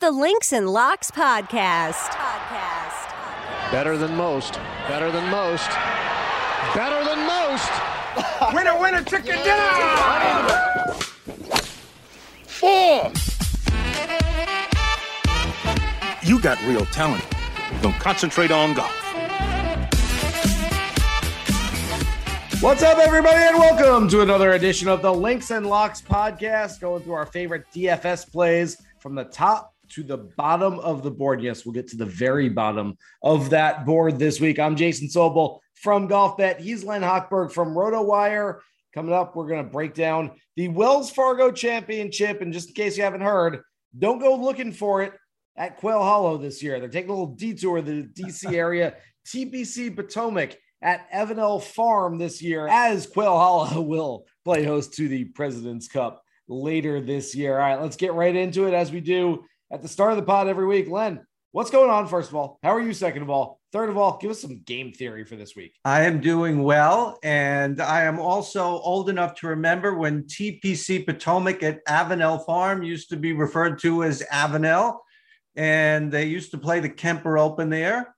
the Links and Locks podcast. Podcast. Better than most. Better than most. Better than most. winner, winner, chicken dinner. Four. You got real talent. Don't concentrate on golf. What's up, everybody, and welcome to another edition of the Links and Locks podcast, going through our favorite DFS plays from the top to the bottom of the board. Yes, we'll get to the very bottom of that board this week. I'm Jason Sobel from Golf Bet. He's Len Hochberg from RotoWire. Coming up, we're going to break down the Wells Fargo Championship. And just in case you haven't heard, don't go looking for it at Quail Hollow this year. They're taking a little detour to the DC area, TPC Potomac at Avenel Farm this year, as Quail Hollow will play host to the President's Cup later this year. All right, let's get right into it as we do at the start of the pod every week. Len, what's going on, first of all? How are you, second of all? Third of all, give us some game theory for this week. I am doing well. And I am also old enough to remember when TPC Potomac at Avenel Farm used to be referred to as Avenel. And they used to play the Kemper Open there.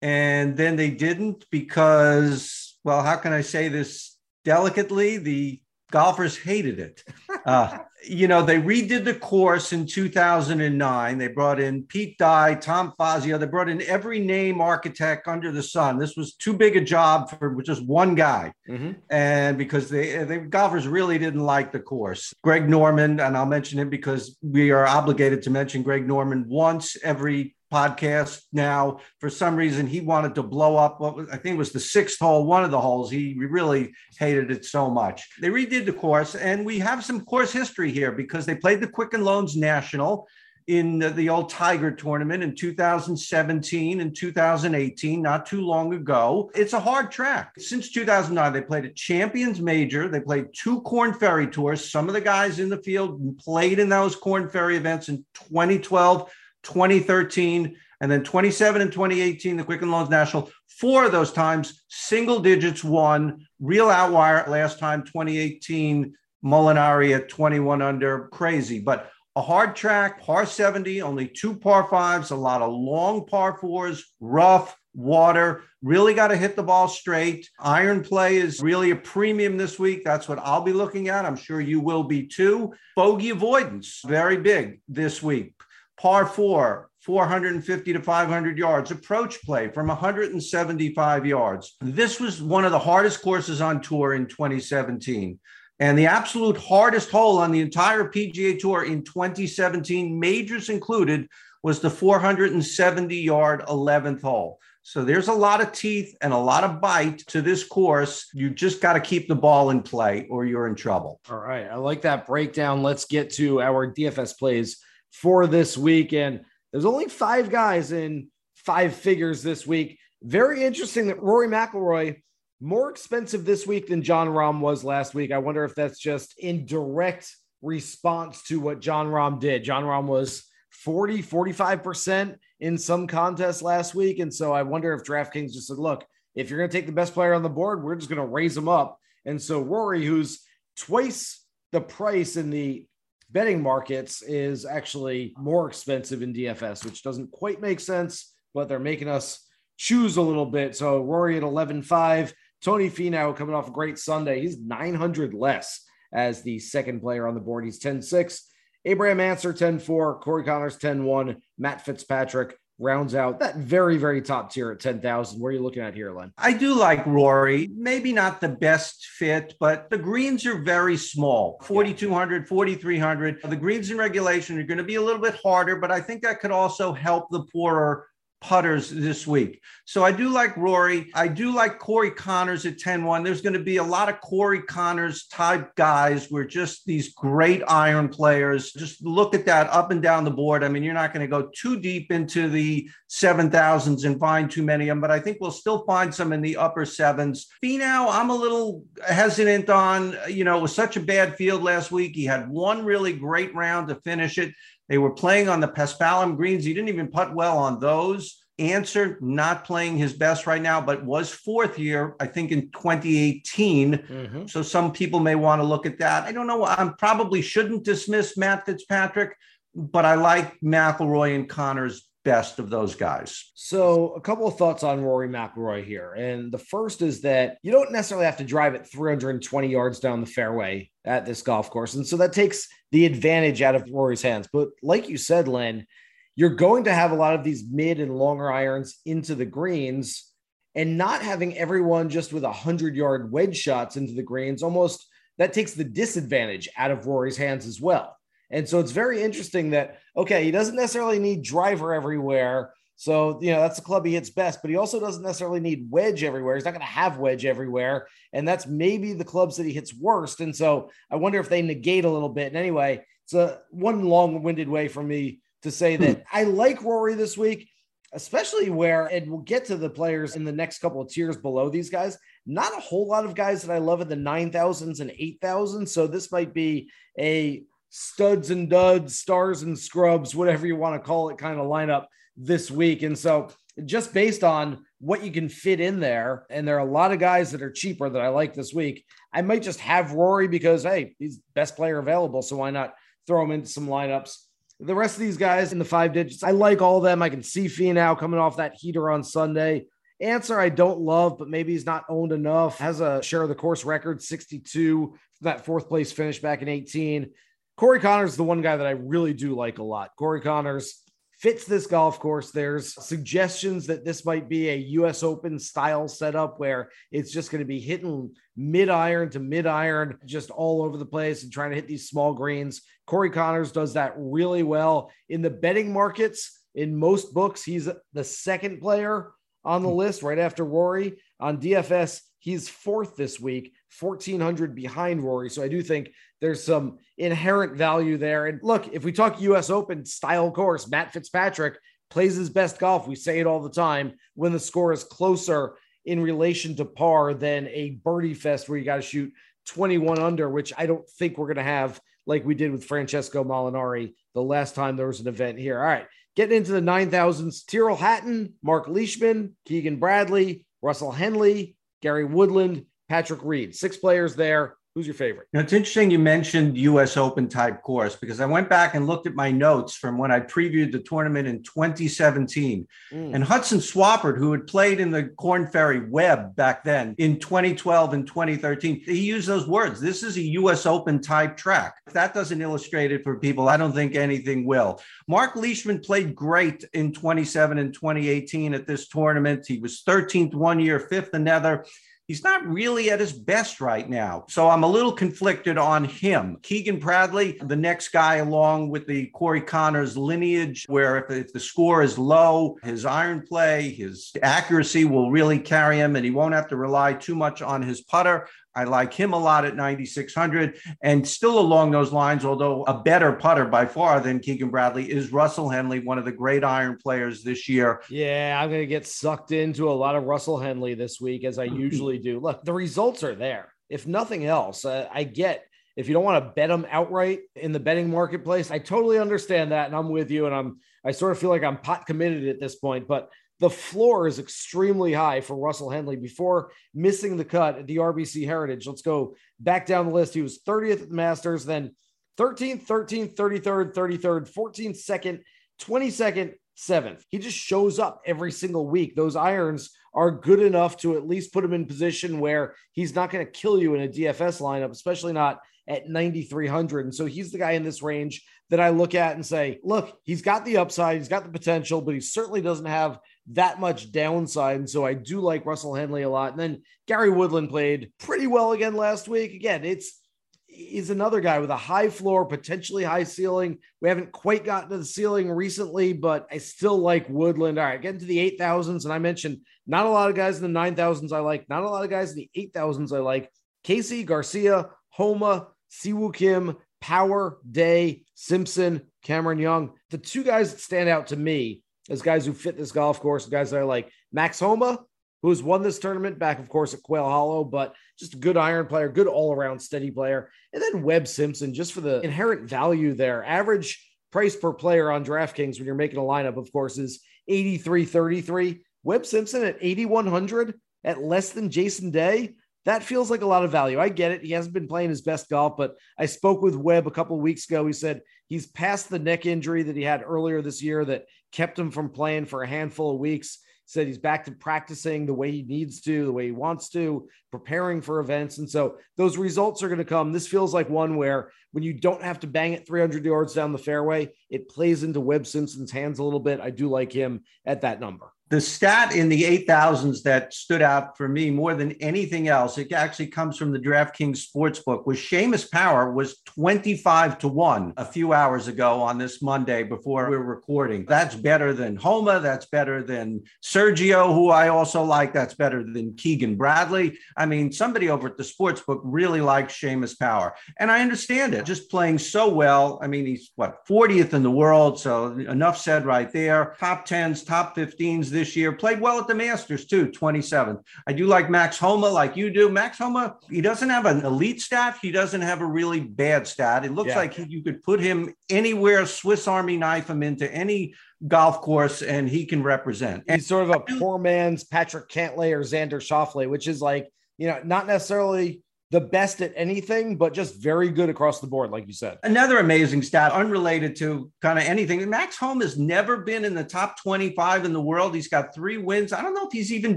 And then they didn't because, well, how can I say this delicately? The golfers hated it. Uh, you know, they redid the course in 2009. They brought in Pete Dye, Tom Fazio. They brought in every name architect under the sun. This was too big a job for just one guy. Mm-hmm. And because they, the golfers really didn't like the course. Greg Norman, and I'll mention him because we are obligated to mention Greg Norman once every podcast now. For some reason, he wanted to blow up what was, I think was the sixth hole, one of the holes. He really hated it so much. They redid the course, and we have some course history here because they played the Quicken Loans National in the, the old Tiger tournament in 2017 and 2018, not too long ago. It's a hard track. Since 2009, they played a Champions Major. They played two Corn Ferry tours. Some of the guys in the field played in those Corn Ferry events in 2012 2013, and then 27 and 2018, the Quicken Loans National. Four of those times, single digits won. Real outlier last time, 2018, Molinari at 21 under. Crazy, but a hard track, par 70, only two par fives, a lot of long par fours, rough, water. Really got to hit the ball straight. Iron play is really a premium this week. That's what I'll be looking at. I'm sure you will be too. Bogey avoidance, very big this week par four, 450 to 500 yards, approach play from 175 yards. This was one of the hardest courses on tour in 2017. And the absolute hardest hole on the entire PGA Tour in 2017, majors included, was the 470 yard 11th hole. So there's a lot of teeth and a lot of bite to this course. You just got to keep the ball in play or you're in trouble. All right. I like that breakdown. Let's get to our DFS plays for this week. And there's only five guys in five figures this week. Very interesting that Rory McIlroy more expensive this week than Jon Rahm was last week. I wonder if that's just in direct response to what Jon Rahm did. Jon Rahm was 40, 45% in some contests last week. And so I wonder if DraftKings just said, look, if you're going to take the best player on the board, we're just going to raise them up. And so Rory, who's twice the price in the betting markets is actually more expensive in DFS, which doesn't quite make sense, but they're making us choose a little bit. So Rory at 11.5, Tony Finau coming off a great Sunday. He's 900 less as the second player on the board. He's 10.6. Abraham Ancer 10.4, Corey Conners 10.1, Matt Fitzpatrick rounds out that very, very top tier at 10,000. Where are you looking at here, Len? I do like Rory. Maybe not the best fit, but the greens are very small 4,200, 4,300. The greens in regulation are going to be a little bit harder, but I think that could also help the poorer putters this week. So I do like Rory. I do like Corey Conners at 10 1. There's going to be a lot of Corey Conners type guys. We're just these great iron players. Just look at that up and down the board. I mean, you're not going to go too deep into the 7,000s and find too many of them, but I think we'll still find some in the upper sevens. Finau, I'm a little hesitant on. You know, it was such a bad field last week. He had one really great round to finish it. They were playing on the Paspalum greens. He didn't even putt well on those. Ancer not playing his best right now, but was fourth year, I think, in 2018. Mm-hmm. So some people may want to look at that. I don't know. I probably shouldn't dismiss Matt Fitzpatrick. but I like McIlroy and Conners best of those guys. So, a couple of thoughts on Rory McIlroy here. And the first is that you don't necessarily have to drive it 320 yards down the fairway at this golf course. And so that takes the advantage out of Rory's hands. But like you said, Len, you're going to have a lot of these mid and longer irons into the greens and not having everyone just with a 100 yard wedge shots into the greens almost that takes the disadvantage out of Rory's hands as well. And so it's very interesting that, okay, he doesn't necessarily need driver everywhere. So, you know, that's the club he hits best, but he also doesn't necessarily need wedge everywhere. He's not going to have wedge everywhere. And that's maybe the clubs that he hits worst. And so I wonder if they negate a little bit. And anyway, it's a one long winded way for me to say hmm. that I like Rory this week, especially where, and we'll get to the players in the next couple of tiers below these guys. Not a whole lot of guys that I love at the 9,000s and 8,000s. So this might be a studs and duds, stars and scrubs, whatever you want to call it, kind of lineup this week. And so, just based on what you can fit in there, and there are a lot of guys that are cheaper that I like this week, I might just have Rory because, hey, he's best player available. So, why not throw him into some lineups? The rest of these guys in the five digits, I like all of them. I can see Finau coming off that heater on Sunday. Ancer I don't love, but maybe he's not owned enough. Has a share of the course record 62, that fourth place finish back in 18. Corey Conners is the one guy that I really do like a lot. Corey Conners fits this golf course. There's suggestions that this might be a US Open style setup where it's just going to be hitting mid iron to mid iron, just all over the place and trying to hit these small greens. Corey Conners does that really well in the betting markets. In most books, he's the second player on the hmm. list right after Rory. On DFS, he's fourth this week, 1400 behind Rory. So I do think there's some inherent value there. And look, if we talk US Open style course, Matt Fitzpatrick plays his best golf. We say it all the time when the score is closer in relation to par than a birdie fest where you got to shoot 21 under, which I don't think we're going to have like we did with Francesco Molinari the last time there was an event here. All right, getting into the 9,000s, Tyrrell Hatton, Mark Leishman, Keegan Bradley, Russell Henley, Gary Woodland, Patrick Reed. Six players there. Who's your favorite? it's interesting you mentioned US Open type course because I went back and looked at my notes from when I previewed the tournament in 2017. Mm. And Hudson Swafford, who had played in the Corn Ferry Web back then in 2012 and 2013, he used those words. This is a US Open type track. If that doesn't illustrate it for people, I don't think anything will. Mark Leishman played great in 27 and 2018 at this tournament. He was 13th one year, fifth another he's not really at his best right now. So I'm a little conflicted on him. Keegan Bradley, the next guy along with the Corey Conners lineage, where if, if, the score is low, his iron play, his accuracy will really carry him and he won't have to rely too much on his putter. I like him a lot at 9,600. And still along those lines, although a better putter by far than Keegan Bradley, is Russell Henley, one of the great iron players this year. Yeah, I'm going to get sucked into a lot of Russell Henley this week, as I usually do. Look, the results are there. If nothing else, uh, I get if you don't want to bet them outright in the betting marketplace, I totally understand that. And I'm with you. And I'm, I sort of feel like I'm pot committed at this point, but the floor is extremely high for Russell Henley before missing the cut at the RBC Heritage. Let's go back down the list. He was 30th at the Masters, then 13th, 13th, 33rd, 33rd, 14th, second, 22nd, seventh. He just shows up every single week. Those irons are good enough to at least put him in position where he's not going to kill you in a DFS lineup, especially not at 9,300. And so he's the guy in this range that I look at and say, look, he's got the upside, he's got the potential, but he certainly doesn't have that much downside. And so I do like Russell Henley a lot. And then Gary Woodland played pretty well again last week. Again, it's he's another guy with a high floor, potentially high ceiling. We haven't quite gotten to the ceiling recently, but I still like Woodland. All right, getting to the 8,000s. And I mentioned not a lot of guys in the 9,000s I like, not a lot of guys in the 8,000s I like. Casey, Garcia, Homa, Siwoo Kim, Power, Day, Simpson, Cameron Young. The two guys that stand out to me as guys who fit this golf course, guys that are like Max Homa, who's won this tournament back, of course, at Quail Hollow, but just a good iron player, good all around steady player. And then Webb Simpson, just for the inherent value there. Average price per player on DraftKings when you're making a lineup, of course, is 83.33. Webb Simpson at 8,100 at less than Jason Day that feels like a lot of value. I get it. He hasn't been playing his best golf, but I spoke with Webb a couple weeks ago. He said he's past the neck injury that he had earlier this year that kept him from playing for a handful of weeks said he's back to practicing the way he needs to, the way he wants to, preparing for events. And so those results are going to come. This feels like one where when you don't have to bang it 300 yards down the fairway, it plays into Webb Simpson's hands a little bit. I do like him at that number the stat in the 8000s that stood out for me more than anything else, it actually comes from the DraftKings Sportsbook, was Seamus Power was 25 to 1 a few hours ago on this Monday before we are recording. That's better than Homa. That's better than Sergio, who I also like. That's better than Keegan Bradley. I mean, somebody over at the Sportsbook really likes Seamus Power. And I understand it, just playing so well. I mean, he's what, 40th in the world. So enough said right there. Top 10s, top 15s this year. Played well at the Masters too, 27th. I do like Max Homa, like you do. Max Homa, he doesn't have an elite stat. He doesn't have a really bad stat. It looks yeah. like he, you could put him anywhere, Swiss Army knife him into any golf course, and he can represent. He's sort of a poor man's Patrick Cantlay or Xander Schauffele, which is like you know not necessarily the best at anything, but just very good across the board, like you said. Another amazing stat, unrelated to kind of anything. Max Homa has never been in the top 25 in the world. He's got three wins. I don't know if he's even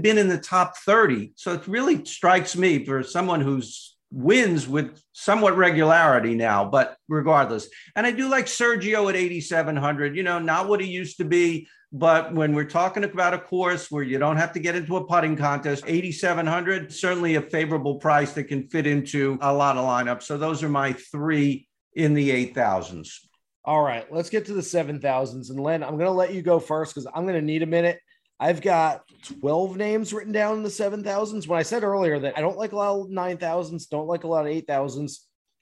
been in the top 30. So it really strikes me for someone who's wins with somewhat regularity now, but regardless. And I do like Sergio at 8,700, you know, not what he used to be. But when we're talking about a course where you don't have to get into a putting contest, 8,700, certainly a favorable price that can fit into a lot of lineups. So those are my three in the 8,000s. All right, let's get to the 7,000s. And Len, I'm going to let you go first because I'm going to need a minute. I've got 12 names written down in the 7,000s. When I said earlier that I don't like a lot of 9,000s, don't like a lot of 8,000s,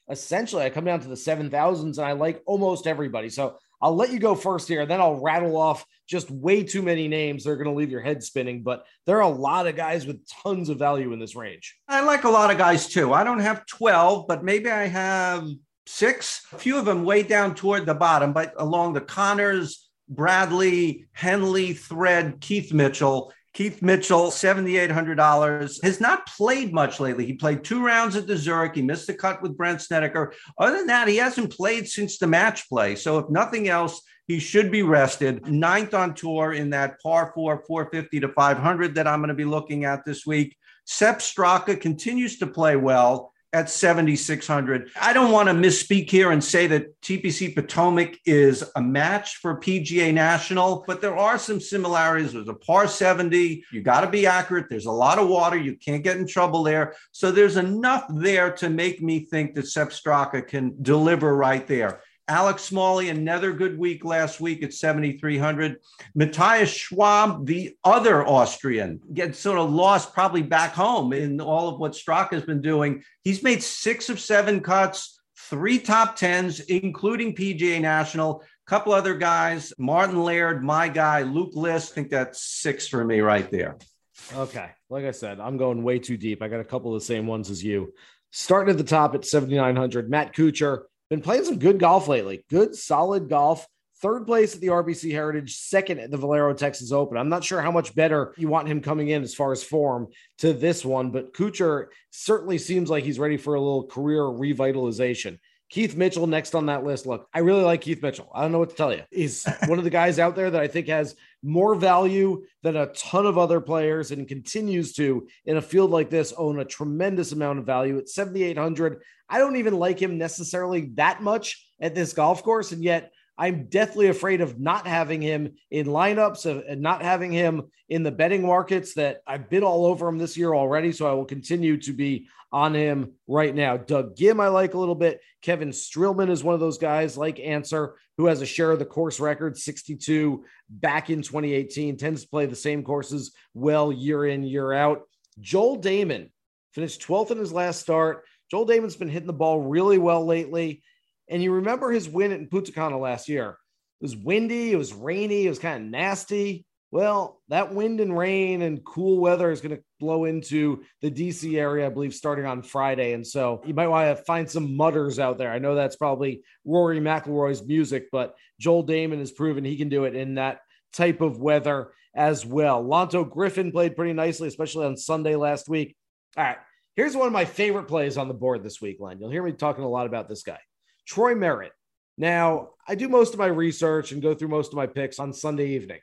essentially I come down to the 7,000s and I like almost everybody. So I'll let you go first here, then I'll rattle off just way too many names. They're going to leave your head spinning, but there are a lot of guys with tons of value in this range. I like a lot of guys too. I don't have 12, but maybe I have six, a few of them way down toward the bottom, but along the Conners, Bradley, Henley thread, Keith Mitchell. Keith Mitchell, $7,800, has not played much lately. He played two rounds at the Zurich. He missed the cut with Brandt Snedeker. Other than that, he hasn't played since the match play. So, if nothing else, he should be rested. Ninth on tour in that par four, 450 to 500 that I'm going to be looking at this week. Sepp Straka continues to play well at 7,600. I don't want to misspeak here and say that TPC Potomac is a match for PGA National, but there are some similarities. There's a par 70. You got to be accurate. There's a lot of water. You can't get in trouble there. So there's enough there to make me think that Sepp Straka can deliver right there. Alex Smalley, another good week last week at 7,300. Matthias Schwab, the other Austrian, gets sort of lost probably back home in all of what Straka has been doing. He's made six of seven cuts, three top tens, including PGA National. Couple other guys, Martin Laird, my guy, Luke List. I think that's six for me right there. Okay. Like I said, I'm going way too deep. I got a couple of the same ones as you. Starting at the top at 7,900, Matt Kuchar, been playing some good golf lately. Good, solid golf. Third place at the RBC Heritage, second at the Valero Texas Open. I'm not sure how much better you want him coming in as far as form to this one, but Kuchar certainly seems like he's ready for a little career revitalization. Keith Mitchell next on that list. Look, I really like Keith Mitchell. I don't know what to tell you. He's one of the guys out there that I think has more value than a ton of other players and continues to, in a field like this, own a tremendous amount of value at 7,800. I don't even like him necessarily that much at this golf course. And yet, I'm deathly afraid of not having him in lineups and not having him in the betting markets that I've been all over him this year already. So I will continue to be on him right now. Doug Ghim, I like a little bit. Kevin Streelman is one of those guys like Ancer who has a share of the course record 62 back in 2018, tends to play the same courses well year in, year out. Joel Dahmen finished 12th in his last start. Joel Dahmen's been hitting the ball really well lately. And you remember his win at Punta Cana last year. It was windy, it was rainy, it was kind of nasty. Well, that wind and rain and cool weather is going to blow into the DC area, I believe, starting on Friday. And so you might want to find some mutters out there. I know that's probably Rory McIlroy's music, but Joel Dahmen has proven he can do it in that type of weather as well. Lanto Griffin played pretty nicely, especially on Sunday last week. All right, Here's one of my favorite plays on the board this week, Len. You'll hear me talking a lot about this guy, Troy Merritt. Now, I do most of my research and go through most of my picks on Sunday evening.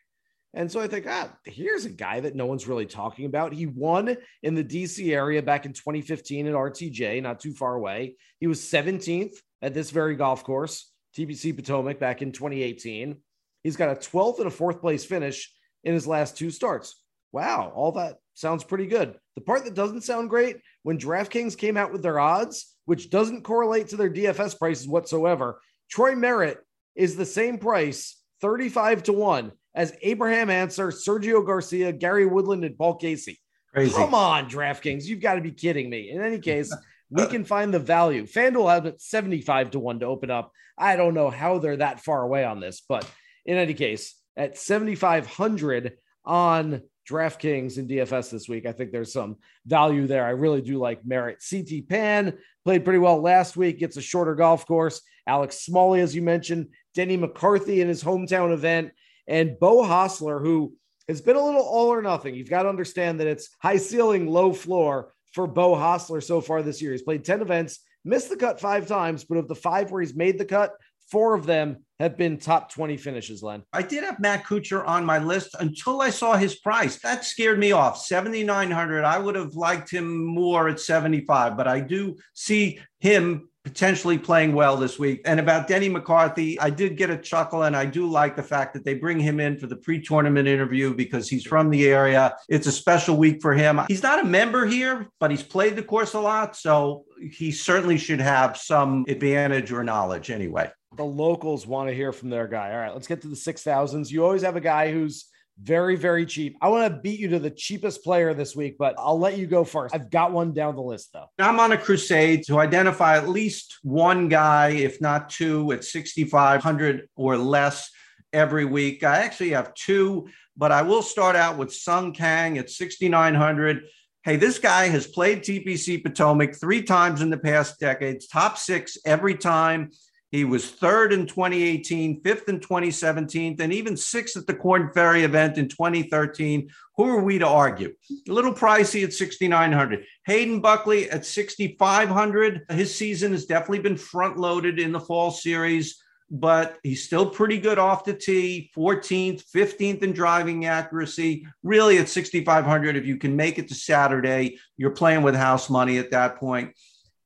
And so I think, ah, here's a guy that no one's really talking about. He won in the DC area back in 2015 at RTJ, not too far away. He was 17th at this very golf course, TPC Potomac, back in 2018. He's got a 12th and a fourth place finish in his last two starts. Wow, all that sounds pretty good. The part that doesn't sound great when DraftKings came out with their odds, which doesn't correlate to their DFS prices whatsoever, Troy Merritt is the same price, 35 to 1 as Abraham Ancer, Sergio Garcia, Gary Woodland, and Paul Casey. Crazy. Come on, DraftKings. You've got to be kidding me. In any case, we can find the value. FanDuel has it 75 to 1 to open up. I don't know how they're that far away on this, but in any case, at 7,500 on DraftKings and DFS this week, I think there's some value there. I really do like Merritt. CT Pan played pretty well last week, gets a shorter golf course. Alex Smalley, as you mentioned, Denny McCarthy in his hometown event and Beau Hossler, who has been a little all or nothing. You've got to understand that it's high ceiling, low floor for Beau Hossler so far this year. He's played 10 events, missed the cut five times, but of the five where he's made the cut, four of them have been top 20 finishes, Len. I did have Matt Kuchar on my list until I saw his price. That scared me off. 7,900. I would have liked him more at 75, but I do see him potentially playing well this week. And about Denny McCarthy, I did get a chuckle, and I do like the fact that they bring him in for the pre tournament interview because he's from the area. It's a special week for him. He's not a member here, but he's played the course a lot. So he certainly should have some advantage or knowledge anyway. The locals want to hear from their guy. All right, let's get to the 6,000s. You always have a guy who's very, very cheap. I want to beat you to the cheapest player this week, but I'll let you go first. I've got one down the list, though. I'm on a crusade to identify at least one guy, if not two, at 6,500 or less every week. I actually have two, but I will start out with Sung Kang at 6,900. Hey, this guy has played TPC Potomac three times in the past decades, top six every time. He was third in 2018, fifth in 2017, and even sixth at the Corn Ferry event in 2013. Who are we to argue? A little pricey at 6,900. Hayden Buckley at 6,500. His season has definitely been front loaded in the fall series, but he's still pretty good off the tee. 14th, 15th in driving accuracy. Really at 6,500, if you can make it to Saturday, you're playing with house money at that point.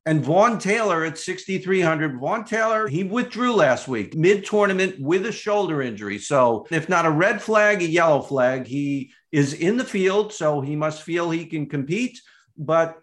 And Vaughn Taylor at 6,300. Vaughn Taylor, he withdrew last week mid tournament with a shoulder injury. So, if not a red flag, a yellow flag, he is in the field. So, he must feel he can compete. But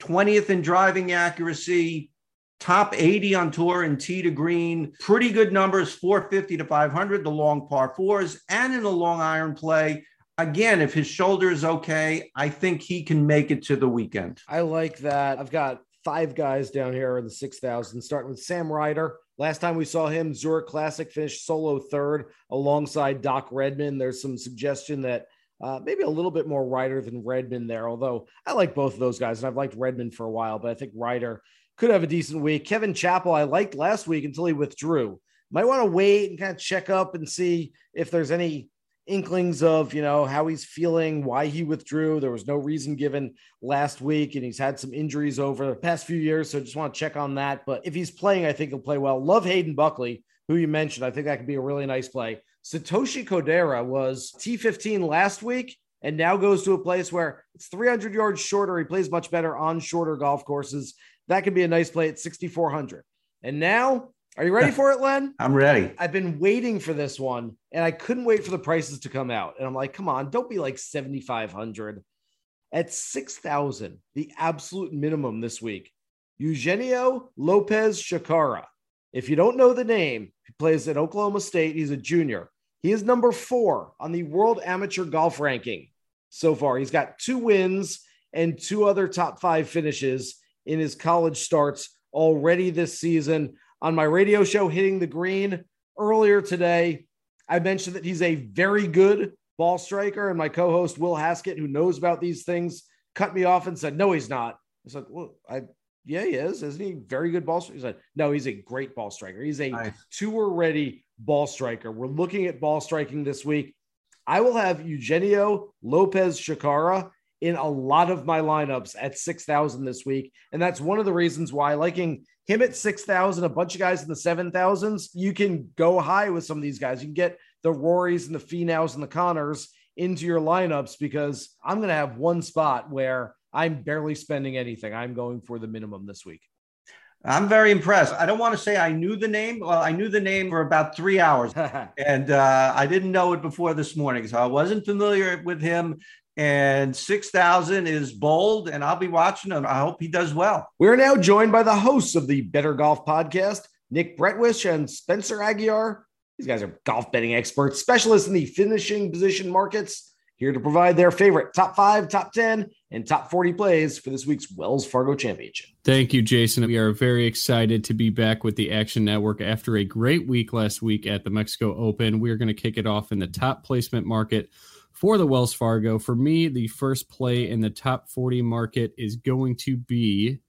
20th in driving accuracy, top 80 on tour in tee to green, pretty good numbers 450 to 500, the long par fours, and in the long iron play. Again, if his shoulder is okay, I think he can make it to the weekend. I like that. I've got five guys down here in the 6,000, starting with Sam Ryder. Last time we saw him, Zurich Classic finished solo third alongside Doc Redman. There's some suggestion that uh, maybe a little bit more Ryder than Redman there, although I like both of those guys and I've liked Redman for a while, but I think Ryder could have a decent week. Kevin Chappell, I liked last week until he withdrew. Might want to wait and kind of check up and see if there's any inklings of you know how he's feeling why he withdrew. There was no reason given last week and he's had some injuries over the past few years so just want to check on that. But if he's playing i think he'll play well. Love hayden buckley who you mentioned. I think that could be a really nice play. Satoshi Kodaira was t15 last week and now goes to a place where it's 300 yards shorter. He plays much better on shorter golf courses. That could be a nice play at 6400 and now are you ready for it, Len? I'm ready. I've been waiting for this one and I couldn't wait for the prices to come out. And I'm like, come on, don't be like 7,500 at 6,000, the absolute minimum this week. Eugenio Lopez Chacarra. If you don't know the name, he plays at Oklahoma State. He's a junior. He is number four on the World Amateur Golf Ranking so far. He's got two wins and two other top five finishes in his college starts already this season on my radio show, Hitting the Green, earlier today. I mentioned that he's a very good ball striker, and my co host, Will Haskett, who knows about these things, cut me off and said, No, he's not. I said, Well, I, yeah, he is. Isn't he very good ball striker? He said, No, he's a great ball striker. He's a nice. tour ready ball striker. We're looking at ball striking this week. I will have Eugenio Lopez Chacarra in a lot of my lineups at 6,000 this week. And that's one of the reasons why liking him at 6,000, a bunch of guys in the 7,000s, you can go high with some of these guys. You can get the Rorys and the Finaus and the Conners into your lineups because I'm going to have one spot where I'm barely spending anything. I'm going for the minimum this week. I'm very impressed. I don't want to say I knew the name. Well, I knew the name for about three hours, and uh, I didn't know it before this morning, so I wasn't familiar with him. And six thousand is bold, and I'll be watching him. I hope he does well. We're now joined by the hosts of the Bettor Golf Podcast, Nick Bretwisch and Spencer Aguiar. These guys are golf betting experts, specialists in the finishing position markets here to provide their favorite top five, top 10, and top 40 plays for this week's Wells Fargo Championship. Thank you, Jason. We are very excited to be back with the Action Network after a great week last week at the Mexico Open. We are going to kick it off in the top placement market for the Wells Fargo. For me, the first play in the top 40 market is going to be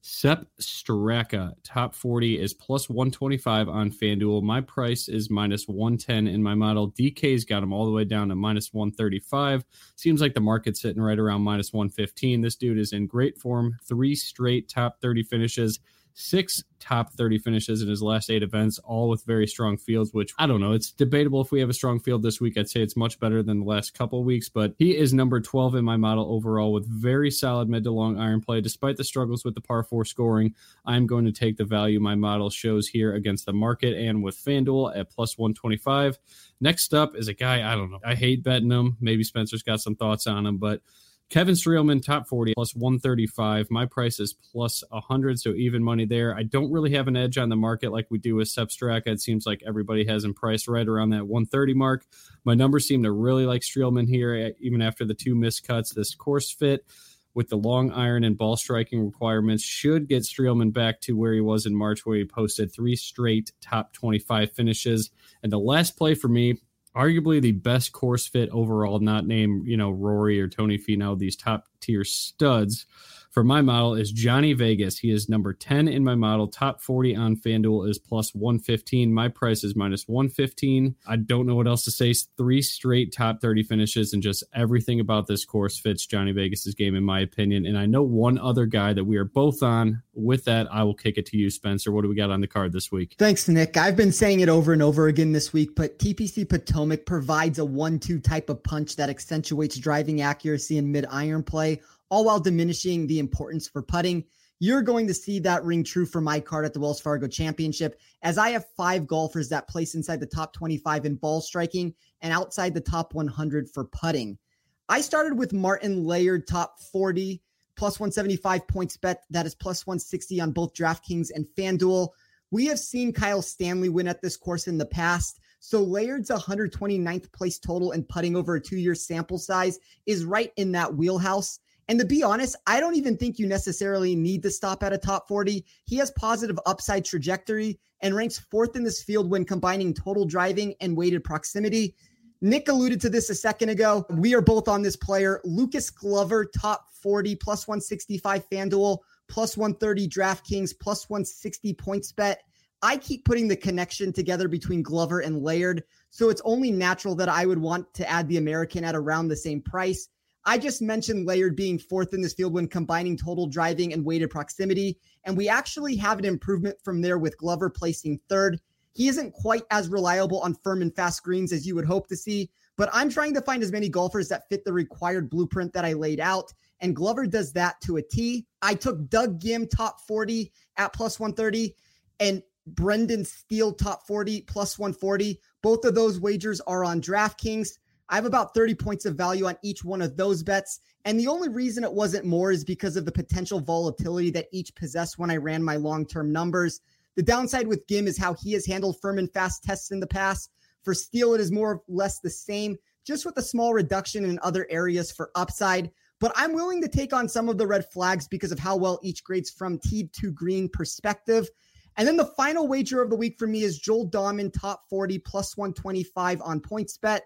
Sepp Straka, top 40 is plus 125 on FanDuel. My price is minus 110 in my model. DK's got him all the way down to minus 135. Seems like the market's sitting right around minus 115. This dude is in great form. Three straight top 30 finishes six top 30 finishes in his last eight events, all with very strong fields, which I don't know. It's debatable if we have a strong field this week. I'd say it's much better than the last couple weeks, but he is number 12 in my model overall with very solid mid to long iron play. Despite the struggles with the par four scoring, I'm going to take the value my model shows here against the market and with FanDuel at plus 125. Next up is a guy, I don't know. I hate betting him. Maybe Spencer's got some thoughts on him, but Kevin Streelman, top 40, plus 135. My price is plus 100, so even money there. I don't really have an edge on the market like we do with Sepp Straka. It seems like everybody has him priced right around that 130 mark. My numbers seem to really like Streelman here, eh, even after the two miscuts. This course fit with the long iron and ball striking requirements should get Streelman back to where he was in March, where he posted three straight top 25 finishes. And the last play for me, arguably the best course fit overall, not named, you know, Rory or Tony Finau, these top tier studs for my model is Johnny Vegas. He is number 10 in my model. Top 40 on FanDuel is plus 115. My price is minus 115. I don't know what else to say. Three straight top 30 finishes, and just everything about this course fits Johnny Vegas's game, in my opinion. And I know one other guy that we are both on. With that, I will kick it to you, Spencer. What do we got on the card this week? Thanks, Nick. I've been saying it over and over again this week, but TPC Potomac provides a one two type of punch that accentuates driving accuracy and mid iron play all while diminishing the importance for putting. You're going to see that ring true for my card at the Wells Fargo Championship, as I have five golfers that place inside the top 25 in ball striking and outside the top 100 for putting. I started with Martin Laird, top 40, plus 175 points bet. That is plus 160 on both DraftKings and FanDuel. We have seen Kyle Stanley win at this course in the past. So Laird's 129th place total and putting over a two year sample size is right in that wheelhouse. And to be honest, I don't even think you necessarily need to stop at a top 40. He has positive upside trajectory and ranks fourth in this field when combining total driving and weighted proximity. Nick alluded to this a second ago. We are both on this player. Lucas Glover, top 40, plus 165 FanDuel, plus 130 DraftKings, plus 160 points bet. I keep putting the connection together between Glover and Laird. So it's only natural that I would want to add the American at around the same price. I just mentioned Laird being fourth in this field when combining total driving and weighted proximity. And we actually have an improvement from there with Glover placing third. He isn't quite as reliable on firm and fast greens as you would hope to see, but I'm trying to find as many golfers that fit the required blueprint that I laid out. And Glover does that to a T. I took Doug Ghim top 40 at plus 130 and Brendan Steele top 40 plus 140. Both of those wagers are on DraftKings. I have about 30 points of value on each one of those bets. And the only reason it wasn't more is because of the potential volatility that each possessed when I ran my long term numbers. The downside with Ghim is how he has handled firm and fast tests in the past. For Steele, it is more or less the same, just with a small reduction in other areas for upside. But I'm willing to take on some of the red flags because of how well each grades from tee to green perspective. And then the final wager of the week for me is Joel Dahmen, top 40 plus 125 on PointsBet.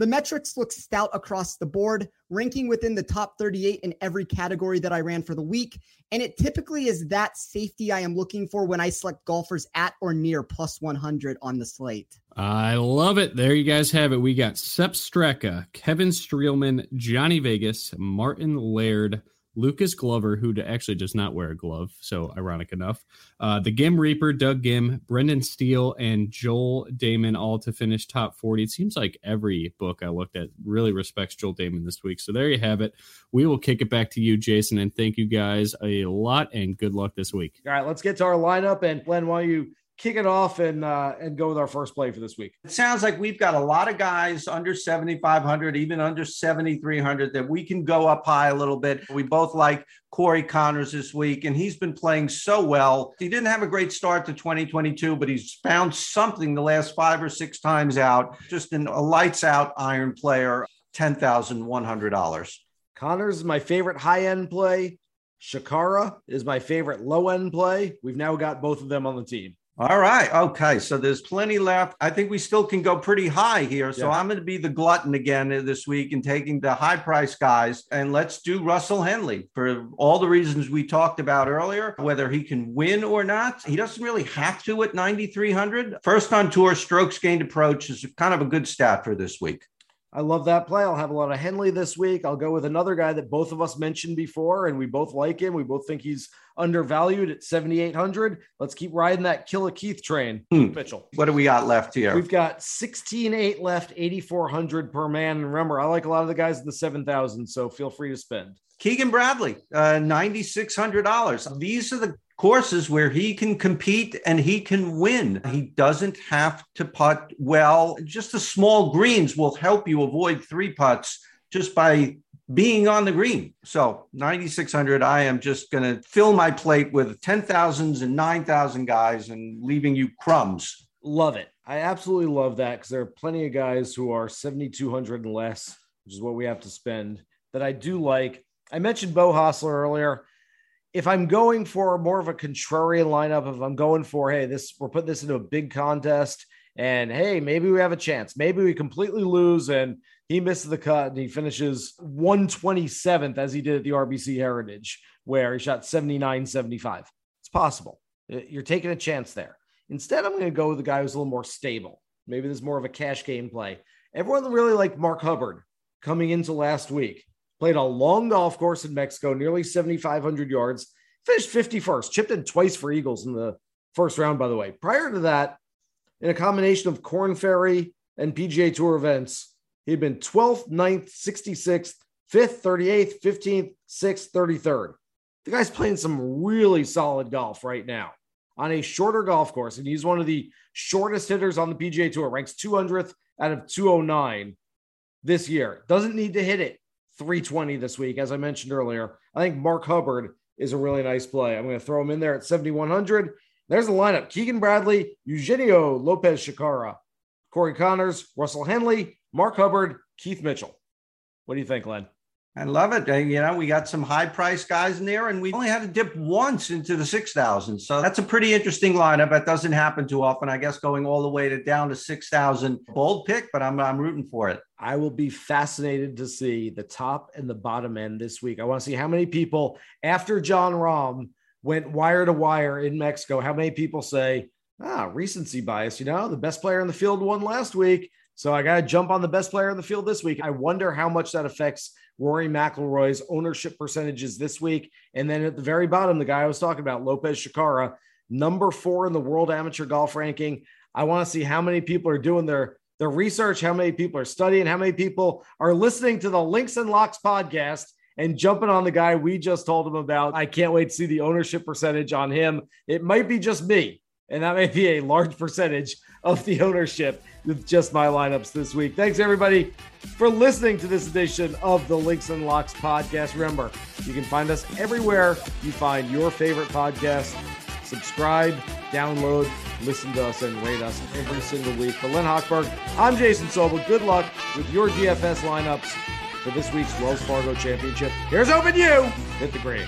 The metrics look stout across the board, ranking within the top 38 in every category that I ran for the week. And it typically is that safety I am looking for when I select golfers at or near plus 100 on the slate. I love it. There you guys have it. We got Sepp Straka, Kevin Streelman, Johnny Vegas, Martin Laird, Lucas Glover, who actually does not wear a glove, so ironic enough. Uh, the Ghim Reaper, Doug Ghim, Brendan Steele, and Joel Dahmen all to finish top 40. It seems like every book I looked at really respects Joel Dahmen this week. So there you have it. We will kick it back to you, Jason, and thank you guys a lot and good luck this week. All right, let's get to our lineup. And Glenn, while you kick it off and uh, and go with our first play for this week. It sounds like we've got a lot of guys under 7,500, even under 7,300 that we can go up high a little bit. We both like Corey Conners this week, and he's been playing so well. He didn't have a great start to 2022, but he's found something the last five or six times out. Just an, a lights out iron player, $10,100. Connors is my favorite high end play. Chacarra is my favorite low end play. We've now got both of them on the team. All right. Okay. So there's plenty left. I think we still can go pretty high here. So yeah. I'm going to be the glutton again this week and taking the high price guys. And let's do Russell Henley for all the reasons we talked about earlier, whether he can win or not. He doesn't really have to at 9,300. First on tour, strokes gained approach is kind of a good stat for this week. I love that play. I'll have a lot of Henley this week. I'll go with another guy that both of us mentioned before, and we both like him. We both think he's undervalued at 7,800. Let's keep riding that Killer Keith train, hmm. Mitchell. What do we got left here? We've got 16,8 left, 8,400 per man. And remember, I like a lot of the guys in the 7,000, so feel free to spend. Keegan Bradley, uh, $9,600. These are the courses where he can compete and he can win. He doesn't have to putt well. Just the small greens will help you avoid three putts just by being on the green. So 9,600, I am just going to fill my plate with 10,000s and 9,000 guys and leaving you crumbs. Love it. I absolutely love that because there are plenty of guys who are 7,200 and less, which is what we have to spend that I do like. I mentioned Beau Hossler earlier if I'm going for more of a contrarian lineup, if I'm going for, hey, this we're putting this into a big contest, and hey, maybe we have a chance. Maybe we completely lose and he misses the cut and he finishes 127th as he did at the RBC Heritage, where he shot 79 75. It's possible. You're taking a chance there. Instead, I'm going to go with the guy who's a little more stable. Maybe there's more of a cash game play. Everyone really liked Mark Hubbard coming into last week played a long golf course in Mexico, nearly 7,500 yards, finished 51st, chipped in twice for Eagles in the first round, by the way. Prior to that, in a combination of Corn Ferry and PGA Tour events, he'd been 12th, 9th, 66th, 5th, 38th, 15th, 6th, 33rd. The guy's playing some really solid golf right now on a shorter golf course, and he's one of the shortest hitters on the PGA Tour, ranks 200th out of 209 this year. Doesn't need to hit it 320 this week. As I mentioned earlier, I think Mark Hubbard is a really nice play. I'm going to throw him in there at 7,100. There's the lineup Keegan Bradley, Eugenio Lopez Chacarra, Corey Conners, Russell Henley, Mark Hubbard, Keith Mitchell. What do you think, Len? I love it. Uh, you know, we got some high price guys in there, and we only had to dip once into the 6,000. So that's a pretty interesting lineup. That doesn't happen too often. I guess going all the way to down to 6,000. Bold pick, but I'm, I'm rooting for it. I will be fascinated to see the top and the bottom end this week. I want to see how many people, after Jon Rahm went wire to wire in Mexico, how many people say, ah, recency bias, you know, the best player in the field won last week. So I got to jump on the best player in the field this week. I wonder how much that affects Rory McIlroy's ownership percentages this week. And then at the very bottom, the guy I was talking about, Lopez Chacarra, number four in the world amateur golf ranking. I want to see how many people are doing their their research, how many people are studying, how many people are listening to the Links and Locks podcast and jumping on the guy we just told him about. I can't wait to see the ownership percentage on him. It might be just me, and that may be a large percentage of the ownership with just my lineups this week. Thanks, everybody, for listening to this edition of the Links and Locks podcast. Remember, you can find us everywhere you find your favorite podcast. Subscribe, download, listen to us, and rate us every single week. For Len Hochberg, I'm Jason Sobel. Good luck with your DFS lineups for this week's Wells Fargo Championship. Here's hoping you hit the green.